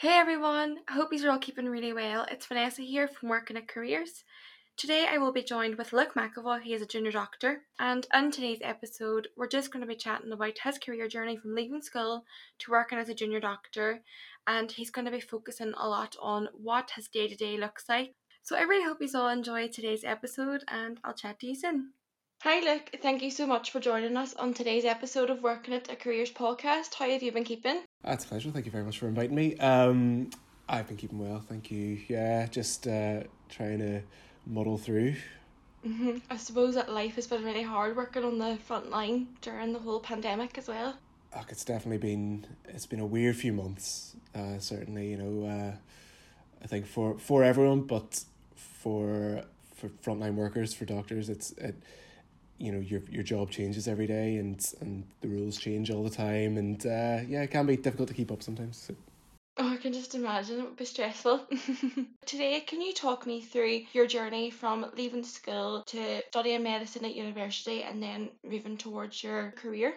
Hey everyone, I hope you're all keeping really well. It's Vanessa here from Working at Careers. Today I will be joined with Luke McEvoy, he is a junior doctor, and in today's episode we're just going to be chatting about his career journey from leaving school to working as a junior doctor, and he's going to be focusing a lot on what his day to day looks like. So I really hope you all enjoy today's episode, and I'll chat to you soon. Hi Luke, thank you so much for joining us on today's episode of Working at a Careers podcast. How have you been keeping? That's a pleasure. Thank you very much for inviting me. Um, I've been keeping well, thank you. Yeah, just uh, trying to muddle through. hmm I suppose that life has been really hard working on the front line during the whole pandemic as well. Look, it's definitely been it's been a weird few months. Uh, certainly, you know, uh, I think for for everyone, but for for frontline workers, for doctors, it's it. You know, your your job changes every day, and and the rules change all the time, and uh, yeah, it can be difficult to keep up sometimes. So. Oh, I can just imagine it would be stressful. Today, can you talk me through your journey from leaving school to studying medicine at university and then moving towards your career?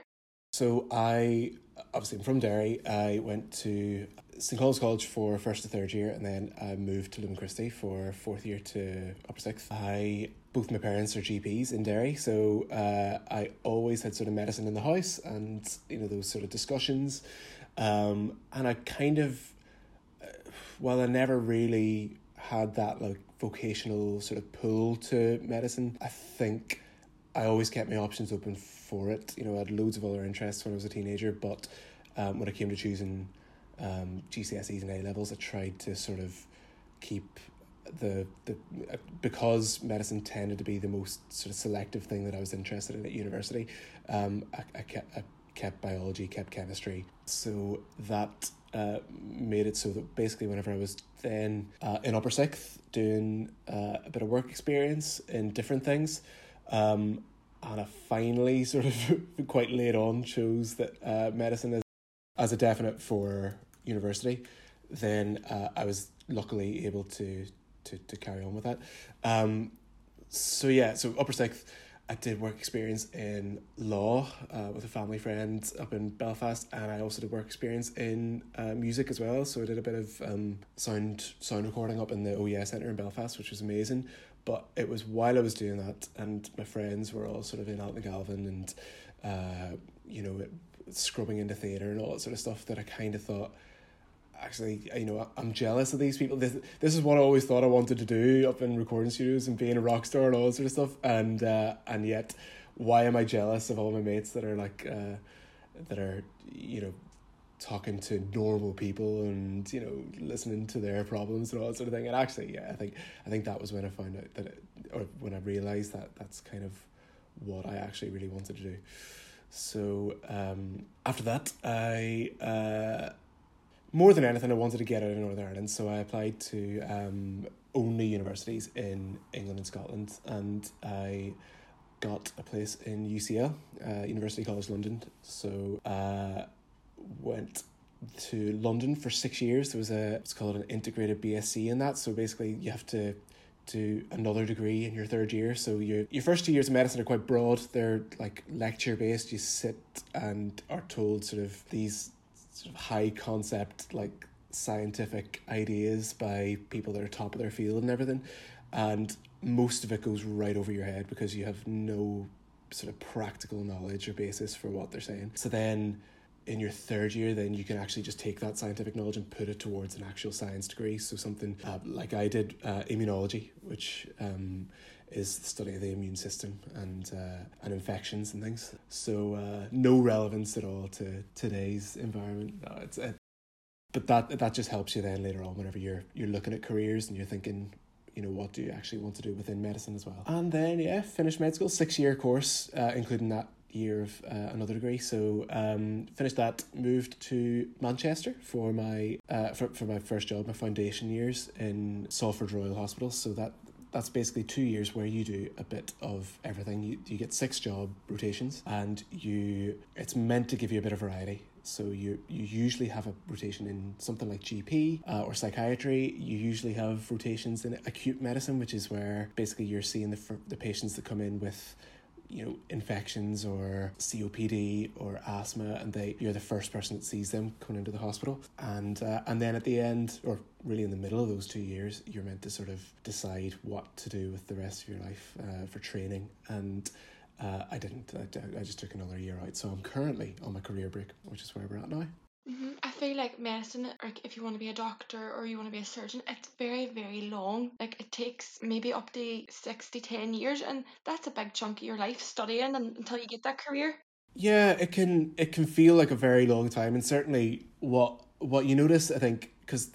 So I obviously I'm from Derry. I went to St Paul's College for first to third year, and then I moved to Lumen Christi for fourth year to upper sixth. I both my parents are GPs in Derry, so uh, I always had sort of medicine in the house, and you know those sort of discussions, um, and I kind of, uh, well, I never really had that like vocational sort of pull to medicine. I think I always kept my options open for it. You know, I had loads of other interests when I was a teenager, but um, when it came to choosing um, GCSEs and A levels, I tried to sort of keep the the because medicine tended to be the most sort of selective thing that I was interested in at university. Um, I, I kept I kept biology, kept chemistry, so that uh, made it so that basically whenever I was then uh, in upper sixth doing uh, a bit of work experience in different things. Um, and I finally sort of quite late on chose that uh, medicine as, as a definite for university. Then uh, I was luckily able to, to, to carry on with that. Um, so yeah, so upper sixth, I did work experience in law uh, with a family friend up in Belfast, and I also did work experience in uh, music as well. So I did a bit of um, sound sound recording up in the OES Centre in Belfast, which was amazing. But it was while I was doing that, and my friends were all sort of in Altnagalvin and, uh, you know, scrubbing into theatre and all that sort of stuff, that I kind of thought, actually, you know, I'm jealous of these people. This this is what I always thought I wanted to do up in recording studios and being a rock star and all that sort of stuff. And uh, and yet, why am I jealous of all my mates that are like, uh, that are you know, talking to normal people and you know listening to their problems and all that sort of thing. And actually, yeah, I think I think that was when I found out that, it, or when I realized that that's kind of what I actually really wanted to do. So um, after that, I uh, more than anything, I wanted to get out of Northern Ireland, so I applied to um, only universities in England and Scotland, and I got a place in UCL, uh, University College London. So uh, went to London for six years. There was a it's called an integrated BSc in that. So basically, you have to do another degree in your third year. So your your first two years of medicine are quite broad. They're like lecture based. You sit and are told sort of these sort of high concept like scientific ideas by people that are top of their field and everything, and most of it goes right over your head because you have no sort of practical knowledge or basis for what they're saying. So then in your third year, then you can actually just take that scientific knowledge and put it towards an actual science degree. So something uh, like I did uh, immunology, which um, is the study of the immune system and uh, and infections and things. So uh, no relevance at all to today's environment. No, it's it, but that that just helps you then later on whenever you're you're looking at careers and you're thinking you know what do you actually want to do within medicine as well and then yeah finished med school six year course uh, including that year of uh, another degree. So um, finished that, moved to Manchester for my uh, for, for my first job, my foundation years in Salford Royal Hospital. So that that's basically two years where you do a bit of everything. You you get six job rotations, and you it's meant to give you a bit of variety. So you you usually have a rotation in something like GP uh, or psychiatry. You usually have rotations in acute medicine, which is where basically you're seeing the the patients that come in with you know infections or COPD or asthma, and they you're the first person that sees them coming into the hospital, and uh, and then at the end or really in the middle of those two years, you're meant to sort of decide what to do with the rest of your life uh, for training and. Uh, I didn't. I, I just took another year out, so I'm currently on my career break, which is where we're at now. Mm-hmm. I feel like medicine, like if you want to be a doctor or you want to be a surgeon, it's very, very long. Like it takes maybe up to 60, 10 years, and that's a big chunk of your life studying and, until you get that career. Yeah, it can it can feel like a very long time, and certainly what what you notice, I think, because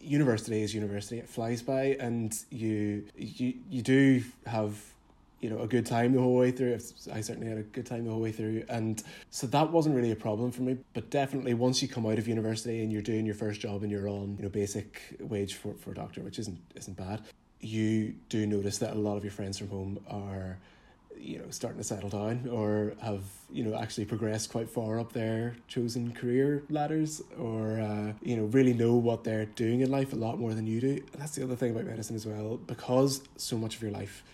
university is university, it flies by, and you you you do have you know a good time the whole way through. I certainly had a good time the whole way through, and so that wasn't really a problem for me. But definitely, once you come out of university and you're doing your first job and you're on you know basic wage for for a doctor, which isn't isn't bad, you do notice that a lot of your friends from home are you know starting to settle down or have you know actually progressed quite far up their chosen career ladders or uh, you know really know what they're doing in life a lot more than you do and that's the other thing about medicine as well because so much of your life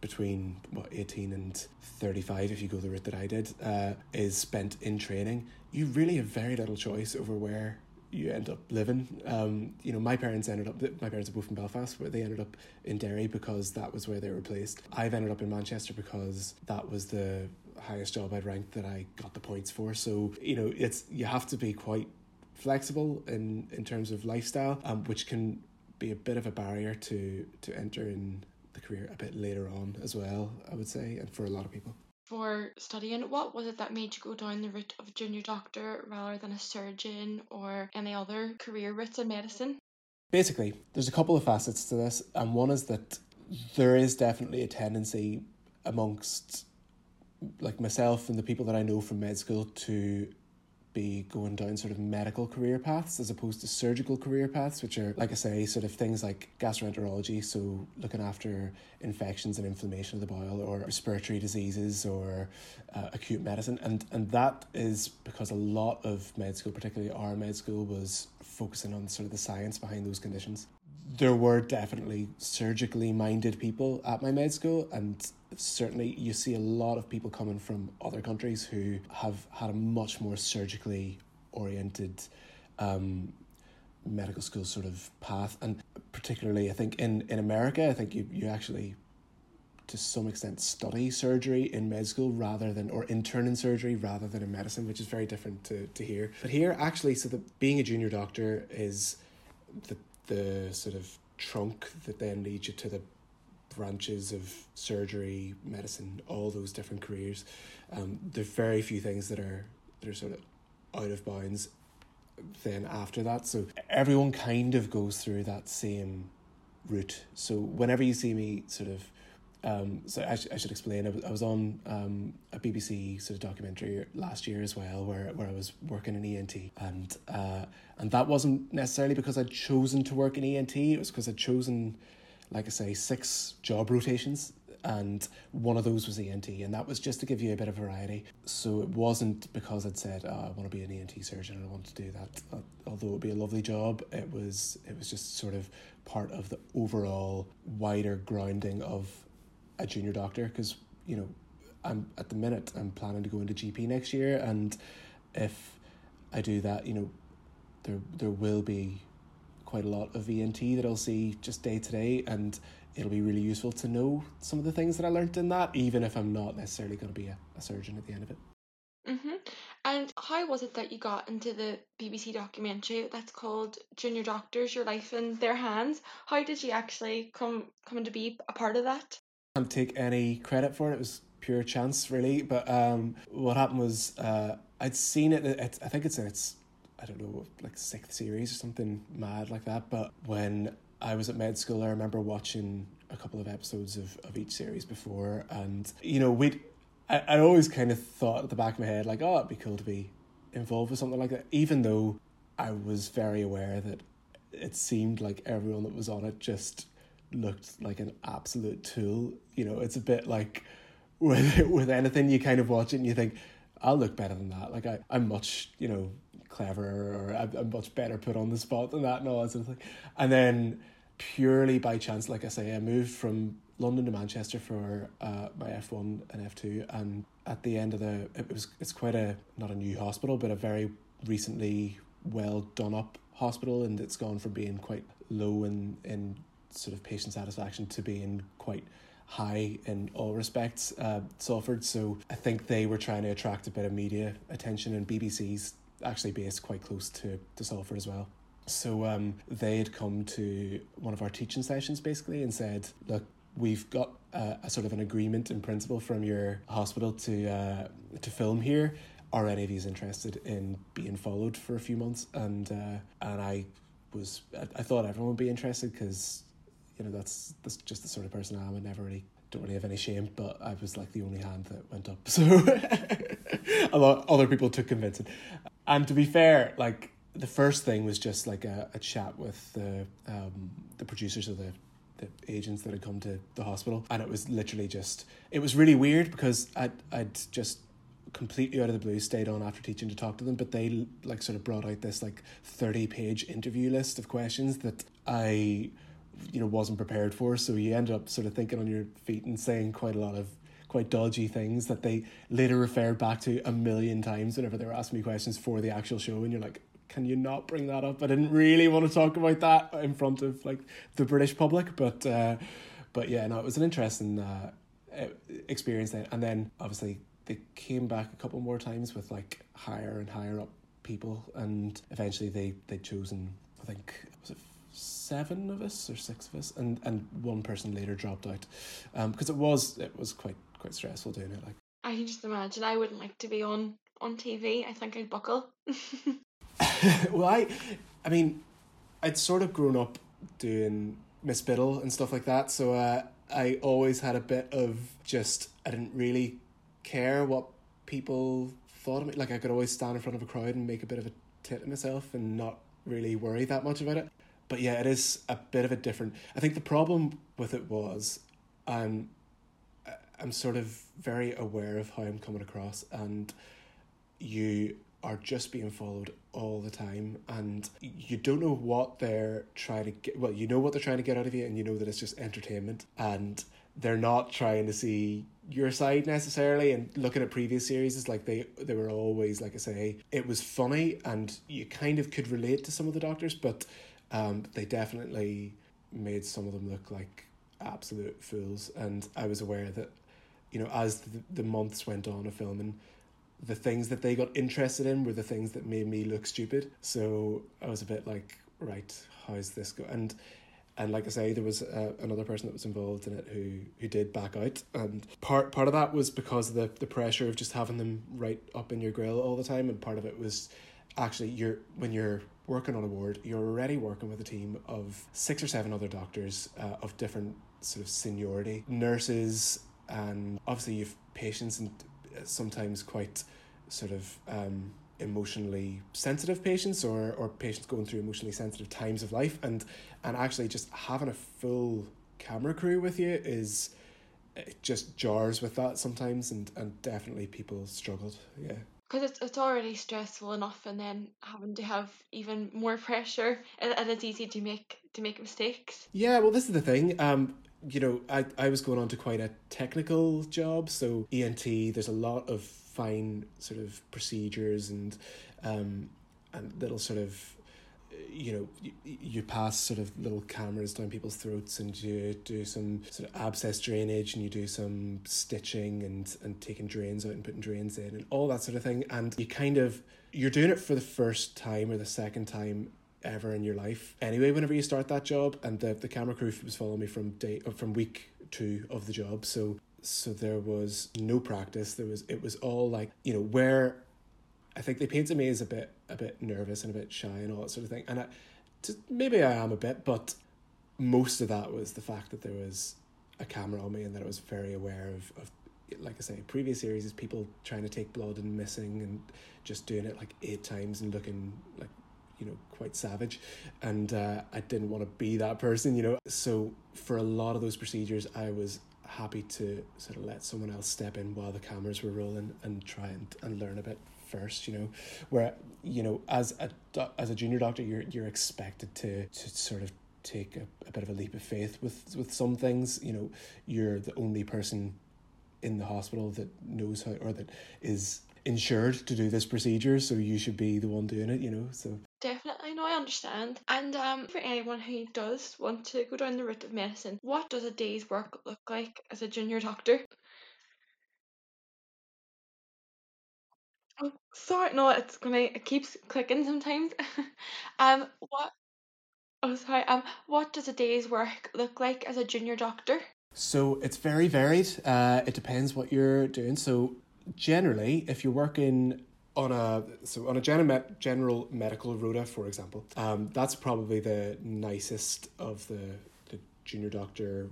between what 18 and 35 if you go the route that I did uh, is spent in training. You really have very little choice over where you end up living. Um, you know my parents ended up my parents are both from Belfast but they ended up in Derry because that was where they were placed. I've ended up in Manchester because that was the highest job I'd ranked that I got the points for. So you know it's you have to be quite flexible in in terms of lifestyle um, which can be a bit of a barrier to to enter in the career a bit later on as well, I would say, and for a lot of people. For studying, what was it that made you go down the route of a junior doctor rather than a surgeon or any other career routes in medicine? Basically, there's a couple of facets to this, and one is that there is definitely a tendency amongst like myself and the people that I know from med school to be going down sort of medical career paths as opposed to surgical career paths, which are, like I say, sort of things like gastroenterology, so looking after infections and inflammation of the bowel, or respiratory diseases, or uh, acute medicine. And, and that is because a lot of med school, particularly our med school, was focusing on sort of the science behind those conditions there were definitely surgically minded people at my med school, and certainly you see a lot of people coming from other countries who have had a much more surgically oriented um, medical school sort of path. And particularly, I think in, in America, I think you, you actually to some extent study surgery in med school rather than or intern in surgery rather than in medicine which is very different to, to here but here actually so that being a junior doctor is the the sort of trunk that then leads you to the branches of surgery, medicine, all those different careers. Um, there's very few things that are that are sort of out of bounds. Then after that, so everyone kind of goes through that same route. So whenever you see me sort of um, so I, sh- I should explain. I was, I was on um, a BBC sort of documentary last year as well, where, where I was working in ENT, and uh, and that wasn't necessarily because I'd chosen to work in ENT. It was because I'd chosen, like I say, six job rotations, and one of those was ENT, and that was just to give you a bit of variety. So it wasn't because I'd said oh, I want to be an ENT surgeon and I want to do that. Uh, although it would be a lovely job, it was it was just sort of part of the overall wider grounding of a junior doctor because you know I'm at the minute I'm planning to go into GP next year, and if I do that, you know, there there will be quite a lot of ENT that I'll see just day to day, and it'll be really useful to know some of the things that I learned in that, even if I'm not necessarily going to be a, a surgeon at the end of it. Mm-hmm. And how was it that you got into the BBC documentary that's called Junior Doctors: Your Life in Their Hands? How did you actually come come to be a part of that? Can't take any credit for it. It was pure chance, really. But um, what happened was uh, I'd seen it, it. I think it's its, I don't know, like sixth series or something mad like that. But when I was at med school, I remember watching a couple of episodes of, of each series before, and you know, we'd. I, I always kind of thought at the back of my head, like, oh, it'd be cool to be involved with something like that, even though I was very aware that it seemed like everyone that was on it just looked like an absolute tool. You know, it's a bit like with with anything you kind of watch it and you think, I'll look better than that. Like I, I'm much, you know, cleverer or I'm, I'm much better put on the spot than that and all that sort of thing. And then purely by chance, like I say, I moved from London to Manchester for uh, my F one and F two, and at the end of the it was it's quite a not a new hospital, but a very recently well done up hospital, and it's gone from being quite low in in sort of patient satisfaction to being quite high in all respects, uh, Salford. So I think they were trying to attract a bit of media attention, and BBC's actually based quite close to, to Salford as well. So um, they had come to one of our teaching sessions basically and said, look, we've got a, a sort of an agreement in principle from your hospital to uh, to film here. Are any of you interested in being followed for a few months? And uh, and I was I, I thought everyone would be interested because you know that's that's just the sort of person I am. I never really don't really have any shame, but I was like the only hand that went up. So a lot other people took convincing. And to be fair, like the first thing was just like a, a chat with the um the producers of the the agents that had come to the hospital and it was literally just it was really weird because I'd I'd just completely out of the blue stayed on after teaching to talk to them but they like sort of brought out this like 30 page interview list of questions that I you know wasn't prepared for. So you end up sort of thinking on your feet and saying quite a lot of quite dodgy things that they later referred back to a million times whenever they were asking me questions for the actual show. And you're like can you not bring that up? I didn't really want to talk about that in front of like the british public. But uh but yeah no it was an interesting uh experience then. And then obviously they came back a couple more times with like higher and higher up people. And eventually they they'd chosen i think was it seven of us or six of us and and one person later dropped out. Um because it was it was quite quite stressful doing it like. I can just imagine. I wouldn't like to be on on TV. I think I'd buckle. well i i mean i'd sort of grown up doing miss biddle and stuff like that so uh i always had a bit of just i didn't really care what people thought of me. Like i could always stand in front of a crowd and make a bit of a tit of myself and not really worry that much about it but yeah it is a bit of a different i think the problem with it was um, i'm i'm sort of very aware of how i'm coming across and you are just being followed all the time and you don't know what they're trying to get well you know what they're trying to get out of you and you know that it's just entertainment and they're not trying to see your side necessarily and looking at previous series is like they they were always like I say it was funny and you kind of could relate to some of the doctors but um they definitely made some of them look like absolute fools and I was aware that you know as the, the months went on of filming the things that they got interested in were the things that made me look stupid. So I was a bit like, right, how's this go? And and like I say, there was uh, another person that was involved in it who who did back out, and part part of that was because of the the pressure of just having them right up in your grill all the time, and part of it was actually you're when you're working on a ward, you're already working with a team of six or seven other doctors uh, of different sort of seniority, nurses, and obviously you've patients and sometimes quite sort of um, emotionally sensitive patients or, or patients going through emotionally sensitive times of life. And and actually just having a full camera crew with you is it just jars with that sometimes and, and definitely people struggled. Yeah because it's, it's already stressful enough and then having to have even more pressure and, and it's easy to make to make mistakes yeah well this is the thing um you know, I, I was going on to quite a technical job. So ENT, there's a lot of fine sort of procedures and um and little sort of you know you, pass sort of little cameras down people's throats and you do some sort of abscess drainage and you do some stitching and and taking drains out and putting drains in and all that sort of thing. And you kind of you're doing it for the first time or the second time ever in your life. Anyway whenever you start that job and the, the camera crew was following me from day uh, from week two of the job. So so there was no practice. There was it was all like you know where i think they painted me as a bit a bit nervous and a bit shy and all that sort of thing. And i just, maybe i am a bit but most of that was the fact that there was a camera on me and that i was very aware of, of like i say previous series is people trying to take blood and missing and just doing it like eight times and looking like you know quite savage. And uh, i didn't want to be that person you know? So for a lot of those procedures i was happy to sort of let someone else step in while the cameras were rolling and try and, and learn a bit first you know where you know as a as a junior doctor you're you're expected to to sort of take a, a bit of a leap of faith with with some things. You know, you're the only person in the hospital that knows how or that is insured to do this procedure so you should be the one doing it you know so. Definitely. No i understand. And um for anyone who does want to go down the route of medicine what does a day's work look like as a junior doctor oh sorry no it's gonna it keeps clicking sometimes um what oh sorry um what does a day's work look like as a junior doctor so it's very varied. Uh, it depends what you're doing. So generally, if you're working on a so on a general general medical rota, for example, um, that's probably the nicest of the the junior doctor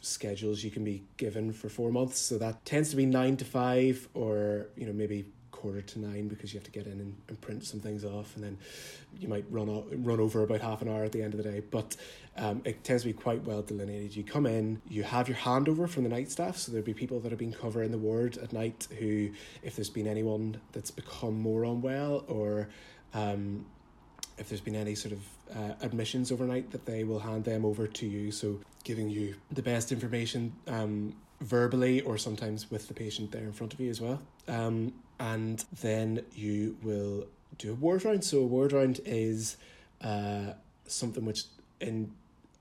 schedules you can be given for four months. So that tends to be nine to five, or you know maybe quarter to nine because you have to get in and, and print some things off, and then you might run o- run over about half an hour at the end of the day. But um, it tends to be quite well delineated. You come in, you have your handover from the night staff, so there'll be people that have been covering the ward at night who, if there's been anyone that's become more unwell or um, if there's been any sort of uh, admissions overnight, that they will hand them over to you. So giving you the best information um, verbally or sometimes with the patient there in front of you as well. Um, and then you will do a ward round. So a ward round is uh, something which in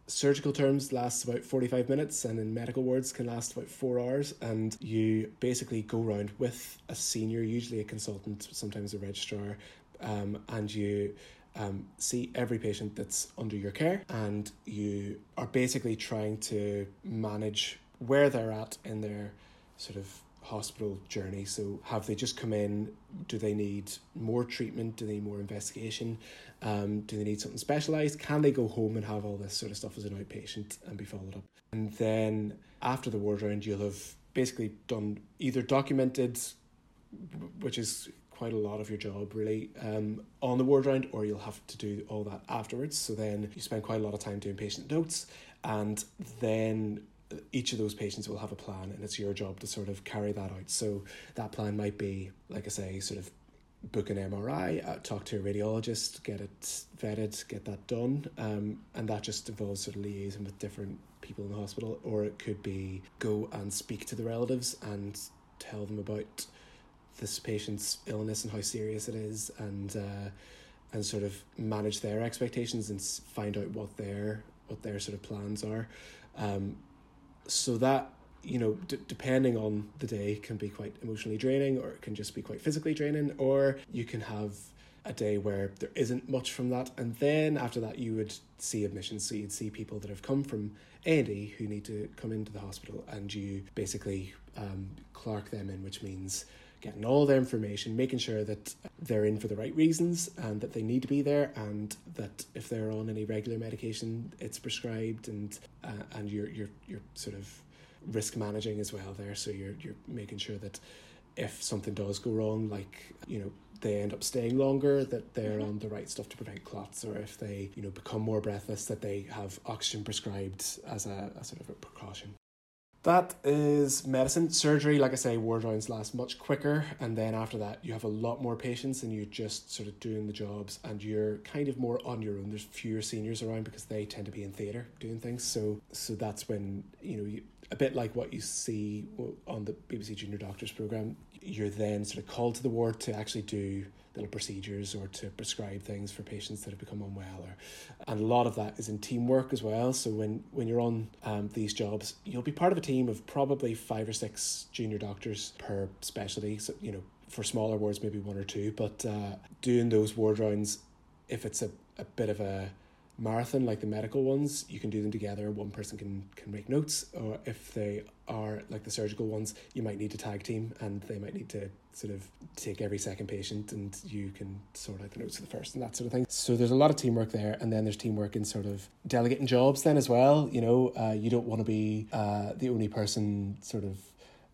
surgical terms lasts about 45 minutes and in medical wards can last about four hours and you basically go around with a senior usually a consultant sometimes a registrar um, and you um, see every patient that's under your care and you are basically trying to manage where they're at in their sort of hospital journey. So, have they just come in? Do they need more treatment? Do they need more investigation? Um, do they need something specialized? Can they go home and have all this sort of stuff as an outpatient and be followed up? And then after the ward round, you'll have basically done either documented, which is quite a lot of your job really um, on the ward round or you'll have to do all that afterwards so then you spend quite a lot of time doing patient notes and then each of those patients will have a plan and it's your job to sort of carry that out. So that plan might be, like I say, sort of book an MRI, uh, talk to a radiologist, get it vetted, get that done. Um, and that just involves sort of liaising with different people in the hospital. Or it could be go and speak to the relatives and tell them about this patient's illness and how serious it is and uh, and sort of manage their expectations and find out what their what their sort of plans are. Um, so that you know d- depending on the day can be quite emotionally draining or it can just be quite physically draining or you can have a day where there isn't much from that and then after that you would see admissions so you'd see people that have come from A&E who need to come into the hospital and you basically um, clerk them in which means getting all their information making sure that they're in for the right reasons and that they need to be there and that if they're on any regular medication it's prescribed and uh, and you're you're you're sort of risk managing as well there so you're you're making sure that if something does go wrong like you know they end up staying longer that they're mm-hmm. on the right stuff to prevent clots or if they you know become more breathless that they have oxygen prescribed as a, a sort of a precaution that is medicine. Surgery, like I say, ward rounds last much quicker, and then after that, you have a lot more patients, and you're just sort of doing the jobs, and you're kind of more on your own. There's fewer seniors around because they tend to be in theatre doing things. So, so that's when you know you, a bit like what you see on the BBC Junior Doctors program. You're then sort of called to the ward to actually do little procedures or to prescribe things for patients that have become unwell or and a lot of that is in teamwork as well. So when when you're on um, these jobs you'll be part of a team of probably five or six junior doctors per specialty so you know for smaller wards maybe one or two. But uh, doing those ward rounds if it's a, a bit of a marathon like the medical ones you can do them together. One person can can make notes or if they are like the surgical ones you might need a tag team and they might need to sort of take every second patient and you can sort out the notes of the first and that sort of thing. So there's a lot of teamwork there and then there's teamwork in sort of delegating jobs then as well you know? Uh, you don't want to be uh, the only person sort of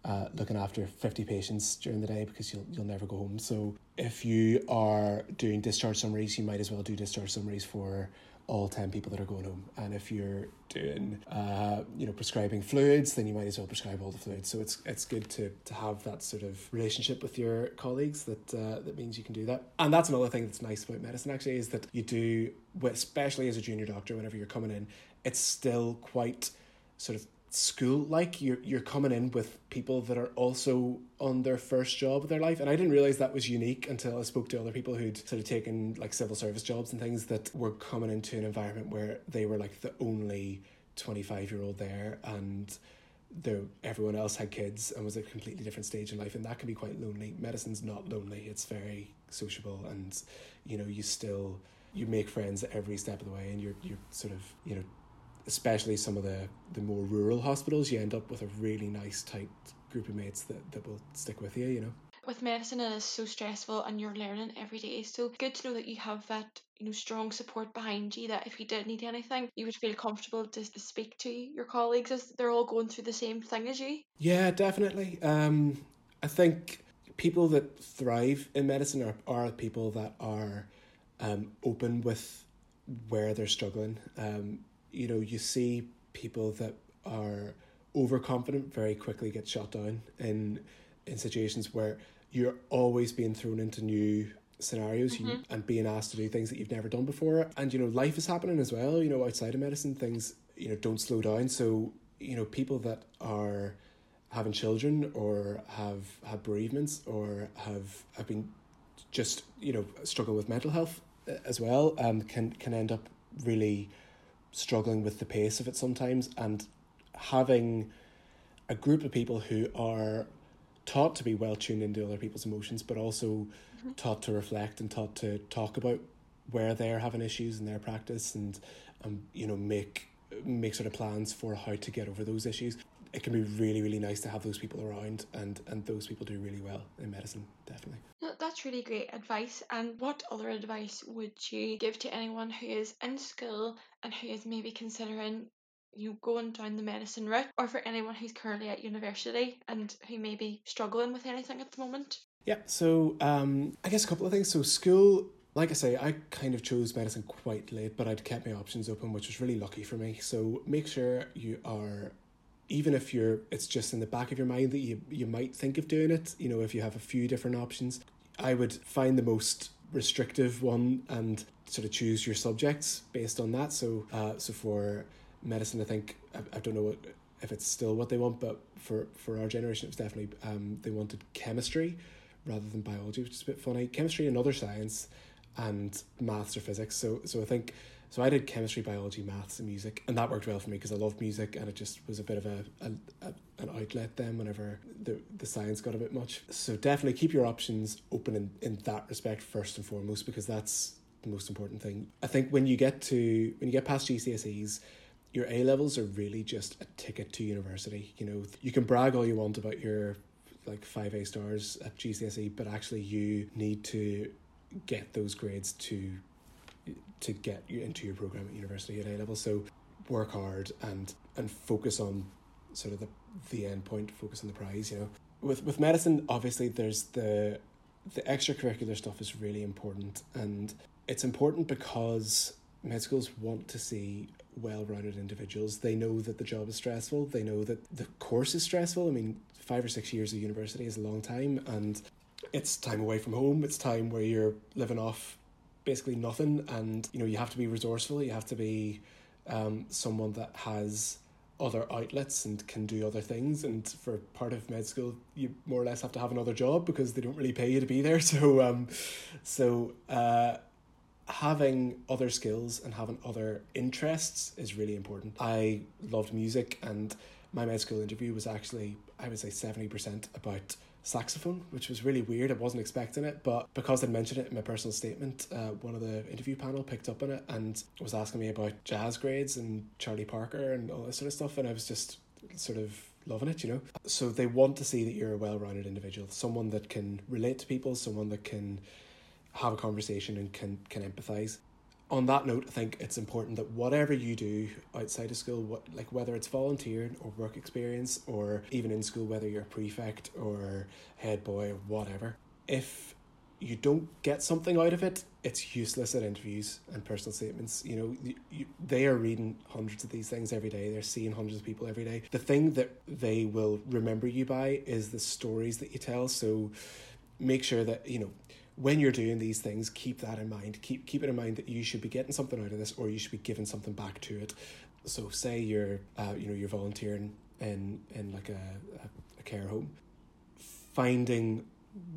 uh, looking after 50 patients during the day because you'll, you'll never go home. So, if you are doing discharge summaries, you might as well do discharge summaries for all 10 people that are going home. And if you're doing, uh, you know, prescribing fluids, then you might as well prescribe all the fluids. So it's it's good to, to have that sort of relationship with your colleagues that uh, that means you can do that. And that's another thing that's nice about medicine actually is that you do, especially as a junior doctor, whenever you're coming in, it's still quite sort of school like you're you're coming in with people that are also on their first job of their life. And I didn't realize that was unique until I spoke to other people who'd sort of taken like civil service jobs and things that were coming into an environment where they were like the only 25 year old there and the everyone else had kids and was at a completely different stage in life. And that can be quite lonely. Medicine's not lonely. It's very sociable and you know you still you make friends every step of the way and you're you're sort of you know especially some of the, the more rural hospitals, you end up with a really nice, tight group of mates that, that will stick with you, you know. With medicine, it is so stressful and you're learning every day. So good to know that you have that, you know, strong support behind you that if you did need anything, you would feel comfortable to speak to your colleagues as they're all going through the same thing as you. Yeah, definitely. Um, I think people that thrive in medicine are, are people that are um, open with where they're struggling. Um, you know, you see people that are overconfident very quickly get shot down in in situations where you're always being thrown into new scenarios mm-hmm. you, and being asked to do things that you've never done before and you know life is happening as well you know outside of medicine things you know don't slow down so you know people that are having children or have had bereavements or have have been just you know struggle with mental health uh, as well um can can end up really struggling with the pace of it sometimes and having a group of people who are taught to be well tuned into other people's emotions but also mm-hmm. taught to reflect and taught to talk about where they're having issues in their practice and um, you know make make sort of plans for how to get over those issues it can be really really nice to have those people around and and those people do really well in medicine definitely that's really great advice. And what other advice would you give to anyone who is in school and who is maybe considering you know, going down the medicine route, or for anyone who's currently at university and who may be struggling with anything at the moment? Yeah, so um, I guess a couple of things. So school, like I say, I kind of chose medicine quite late, but I'd kept my options open, which was really lucky for me. So make sure you are even if you're it's just in the back of your mind that you you might think of doing it you know if you have a few different options I would find the most restrictive one and sort of choose your subjects based on that. So, uh, so for medicine, I think I, I don't know what, if it's still what they want, but for for our generation, it was definitely um, they wanted chemistry rather than biology, which is a bit funny. Chemistry, another science, and maths or physics. So, so I think so I did chemistry, biology, maths, and music, and that worked well for me because I love music, and it just was a bit of a, a, a, an outlet then whenever the the science got a bit much. So definitely keep your options open in, in that respect first and foremost because that's the most important thing. I think when you get to when you get past GCSEs, your A levels are really just a ticket to university. You know, you can brag all you want about your like five A stars at GCSE, but actually you need to get those grades to to get you into your program at university at A level. So work hard and and focus on sort of the the end point, focus on the prize, you know. With with medicine, obviously there's the the extracurricular stuff is really important and it's important because med schools want to see well-rounded individuals. They know that the job is stressful. They know that the course is stressful. I mean, five or six years of university is a long time, and it's time away from home. It's time where you're living off basically nothing and you know you have to be resourceful. You have to be um, someone that has other outlets and can do other things. And for part of med school you more or less have to have another job because they don't really pay you to be there. So um so uh having other skills and having other interests is really important. I loved music and my med school interview was actually i would say 70% about saxophone, which was really weird. I wasn't expecting it, but because I'd mentioned it in my personal statement, uh, one of the interview panel picked up on it and was asking me about jazz grades and Charlie Parker and all this sort of stuff, and I was just sort of loving it, you know. So they want to see that you're a well-rounded individual, someone that can relate to people, someone that can have a conversation and can can empathize on that note, I think it's important that whatever you do outside of school, what like whether it's volunteer or work experience, or even in school, whether you're a prefect or head boy or whatever, if you don't get something out of it, it's useless at interviews and personal statements. You know, you, you, they are reading hundreds of these things every day. They're seeing hundreds of people every day. The thing that they will remember you by is the stories that you tell. So make sure that you know when you're doing these things, keep that in mind. Keep keep it in mind that you should be getting something out of this, or you should be giving something back to it. So, say you're, uh, you know, you're volunteering in in like a, a, a care home, finding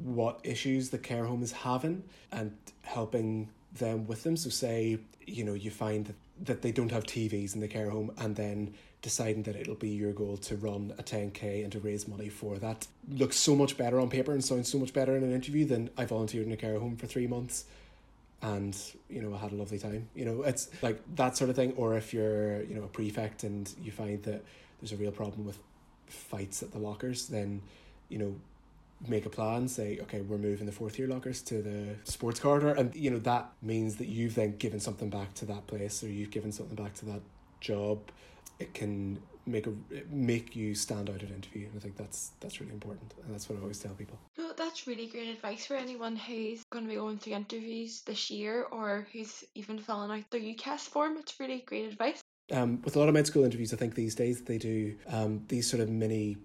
what issues the care home is having and helping them with them. So, say you know you find that, that they don't have TVs in the care home, and then deciding that it'll be your goal to run a 10k and to raise money for that. Looks so much better on paper and sounds so much better in an interview than I volunteered in a care home for three months and you know I had a lovely time. You know it's like that sort of thing. Or if you're you know a prefect and you find that there's a real problem with fights at the lockers then you know make a plan say okay we're moving the fourth year lockers to the sports corridor. And you know that means that you've then given something back to that place or you've given something back to that job it can make a make you stand out at interview and I think that's that's really important and that's what I always tell people. No, that's really great advice for anyone who's going to be going through interviews this year or who's even filling out their UCAS form. It's really great advice. Um, with a lot of med school interviews, I think these days they do um, these sort of mini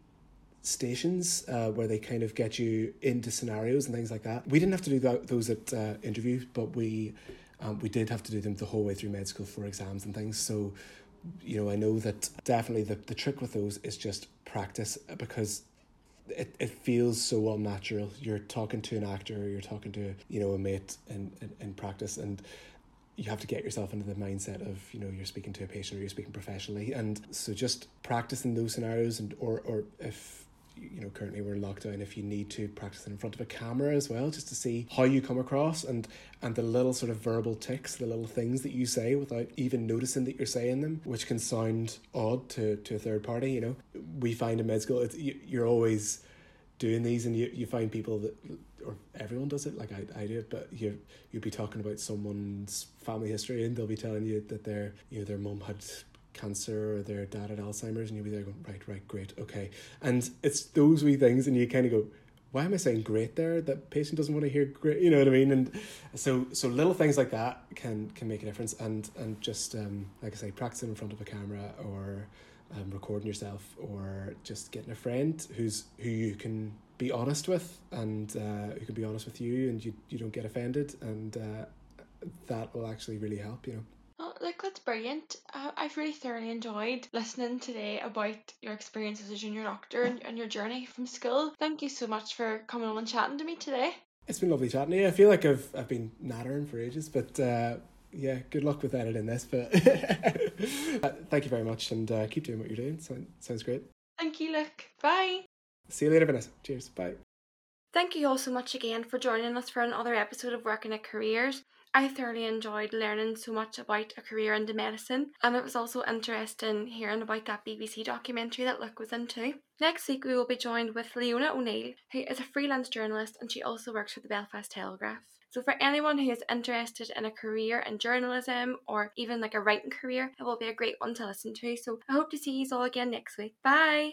stations uh, where they kind of get you into scenarios and things like that. We didn't have to do that, those at uh, interviews, but we um, we did have to do them the whole way through med school for exams and things. So you know, I know that definitely the, the trick with those is just practice because it, it feels so unnatural. You're talking to an actor, or you're talking to, you know, a mate in, in, in practice and you have to get yourself into the mindset of, you know, you're speaking to a patient or you're speaking professionally. And so just practicing those scenarios and or or if you know currently we're in lockdown if you need to practice in front of a camera as well just to see how you come across and and the little sort of verbal ticks the little things that you say without even noticing that you're saying them which can sound odd to to a third party you know. We find in med school it's you, you're always doing these and you, you find people that or everyone does it like I, I do it but you you'd be talking about someone's family history and they'll be telling you that their you know their mum had cancer or their dad had Alzheimer's, and you'll be there going, right, right, great, okay. And it's those wee things, and you kind of go, why am I saying great there? That patient doesn't want to hear great, you know what I mean? And so, so little things like that can can make a difference. And and just um, like I say, practicing in front of a camera or um, recording yourself, or just getting a friend who's who you can be honest with, and uh, who can be honest with you, and you you don't get offended, and uh, that will actually really help. You know. Look, that's brilliant. Uh, I've really thoroughly enjoyed listening today about your experience as a junior doctor and, and your journey from school. Thank you so much for coming on and chatting to me today. It's been lovely chatting to you. I feel like I've I've been nattering for ages, but uh, yeah, good luck with editing this. But uh, thank you very much, and uh, keep doing what you're doing. So, sounds great. Thank you, Luke. Bye. See you later, Vanessa. Cheers. Bye. Thank you all so much again for joining us for another episode of Working at Careers. I thoroughly enjoyed learning so much about a career into medicine, and it was also interesting hearing about that BBC documentary that Luke was into. Next week, we will be joined with Leona O'Neill, who is a freelance journalist and she also works for the Belfast Telegraph. So, for anyone who is interested in a career in journalism or even like a writing career, it will be a great one to listen to. So, I hope to see you all again next week. Bye!